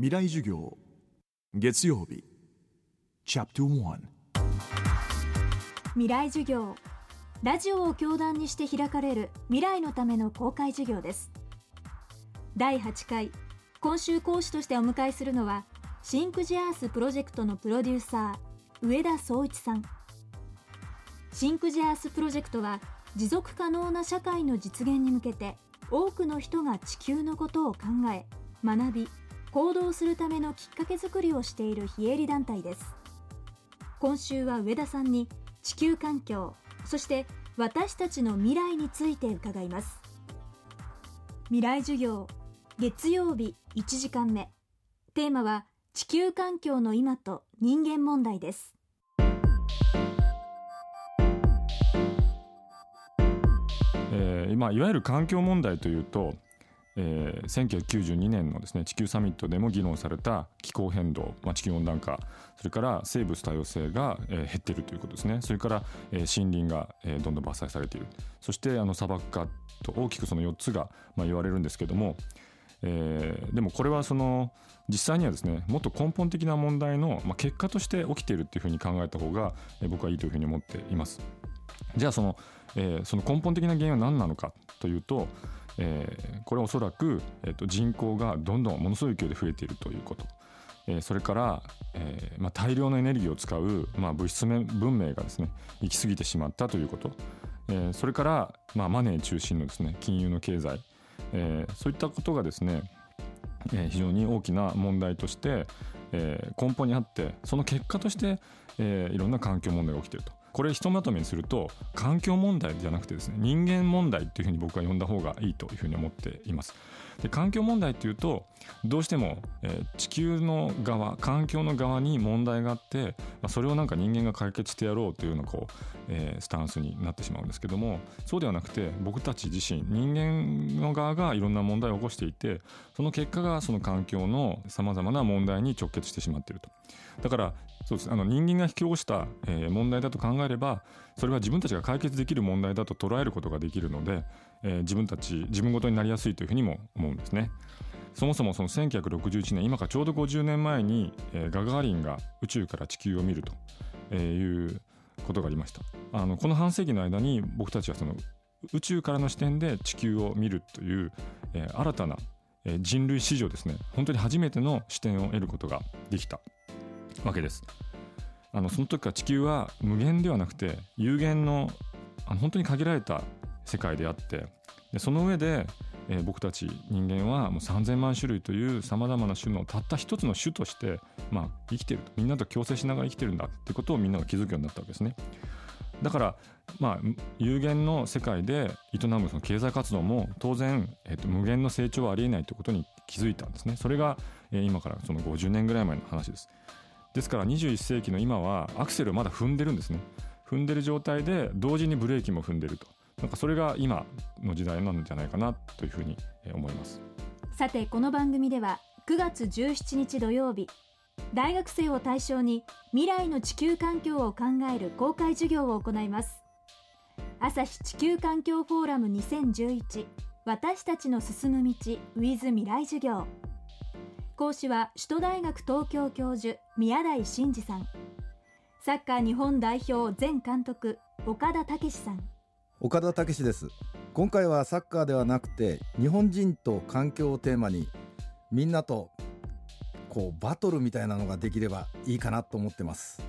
未来授業。月曜日。 chapter 1未来授業。ラジオを教壇にして開かれる未来のための公開授業です。第8回。今週講師としてお迎えするのは Think the Earth プロジェクトのプロデューサー上田壮一さん。シンクジアースプロジェクトは持続可能な社会の実現に向けて多くの人が地球のことを考え学び行動するためのきっかけづくりをしている非営利団体です。今週は上田さんに地球環境そして私たちの未来について伺います。未来授業月曜日1時間目。テーマは地球環境の今と人間問題です。えー今いわゆる環境問題というと、えー1992年のですね地球サミットでも議論された気候変動、まあ、地球温暖化それから生物多様性が、えー減っているということですねそれから、えー森林が、えーどんどん伐採されているそしてあの砂漠化と大きくその4つが、まあ、言われるんですけども、えーでもこれはその実際にはですねもっと根本的な問題の、まあ、結果として起きているっていうふうに考えた方が、えー僕はいいというふうに思っています。じゃあその,、えーその根本的な原因は何なのかというと、えーこれおそらく、えーと人口がどんどんものすごい勢いで増えているということ、えーそれから、えーまあ、大量のエネルギーを使う、まあ、物質文明がですね行き過ぎてしまったということ、えーそれから、まあ、マネー中心のですね金融の経済、えーそういったことがですねえー非常に大きな問題として、えー根本にあってその結果として、えーいろんな環境問題が起きていると。これひとまとめにすると環境問題じゃなくてですね人間問題っていうふうに僕は呼んだ方がいいというふうに思っています。で環境問題っていうとどうしても、えー地球の側環境の側に問題があって、まあ、それをなんか人間が解決してやろうというようなこう、えースタンスになってしまうんですけどもそうではなくて僕たち自身人間の側がいろんな問題を起こしていてその結果がその環境のさまざまな問題に直結してしまっていると。だからそうですあの人間が引き起こした、えー問題だと考えればそれは自分たちが解決できる問題だと捉えることができるので、えー自分たち自分ごとになりやすいというふうにも思うんですね。そもそもその1961年今からちょうど50年前に、えーガガーリンが宇宙から地球を見るということがありましたあのこの半世紀の間に僕たちはその宇宙からの視点で地球を見るという、えー新たな、えー人類史上ですね本当に初めての視点を得ることができたわけですあのその時から地球は無限ではなくて有限のあの本当に限られた世界であってでその上で、えー僕たち人間はもう3,000万種類というさまざまな種のたった一つの種として、まあ、生きてるとみんなと共生しながら生きてるんだってことをみんなが気づくようになったわけですね。だから、まあ、有限の世界で営むその経済活動も当然、えっと無限の成長はありえないということに気づいたんですね。それが、えー今からその50年ぐらい前の話です。ですから21世紀の今はアクセルをまだ踏んでるんですね。踏んでる状態で同時にブレーキも踏んでると。なんかそれが今の時代なんじゃないかなというふうに思います。さてこの番組では9月17日土曜日大学生を対象に未来の地球環境を考える公開授業を行います朝日地球環境フォーラム2011私たちの進む道 with 未来授業講師は首都大学東京教授宮台真司さん。サッカー日本代表前監督岡田武史さん。岡田武史です。今回はサッカーではなくて日本人と環境をテーマにみんなとこうバトルみたいなのができればいいかなと思ってます。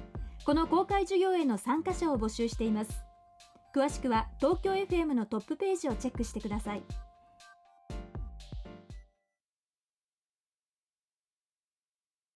この公開授業への参加者を募集しています。詳しくは東京 FM のトップページをチェックしてください